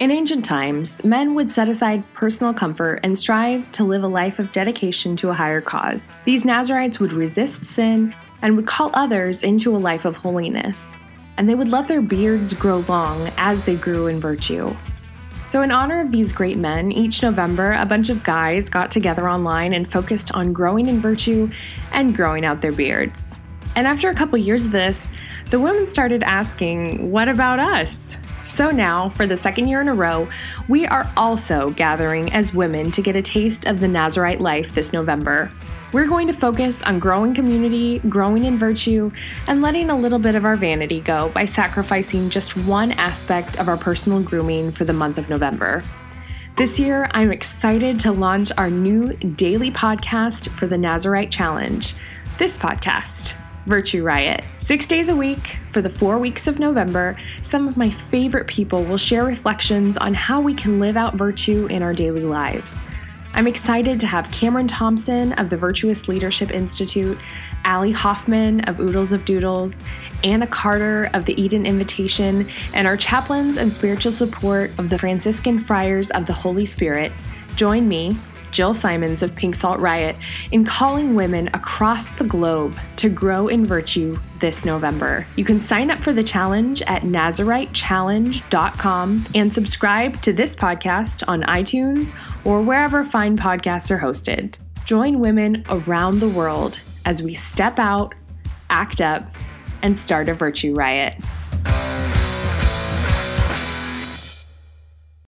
In ancient times, men would set aside personal comfort and strive to live a life of dedication to a higher cause. These Nazarites would resist sin and would call others into a life of holiness. And they would let their beards grow long as they grew in virtue. So, in honor of these great men, each November, a bunch of guys got together online and focused on growing in virtue and growing out their beards. And after a couple years of this, the women started asking, What about us? So now, for the second year in a row, we are also gathering as women to get a taste of the Nazarite life this November. We're going to focus on growing community, growing in virtue, and letting a little bit of our vanity go by sacrificing just one aspect of our personal grooming for the month of November. This year, I'm excited to launch our new daily podcast for the Nazarite Challenge. This podcast Virtue Riot. Six days a week for the four weeks of November, some of my favorite people will share reflections on how we can live out virtue in our daily lives. I'm excited to have Cameron Thompson of the Virtuous Leadership Institute, Allie Hoffman of Oodles of Doodles, Anna Carter of the Eden Invitation, and our chaplains and spiritual support of the Franciscan Friars of the Holy Spirit join me, Jill Simons of Pink Salt Riot in calling women across the globe to grow in virtue this November. You can sign up for the challenge at nazaritechallenge.com and subscribe to this podcast on iTunes or wherever fine podcasts are hosted. Join women around the world as we step out, act up, and start a virtue riot.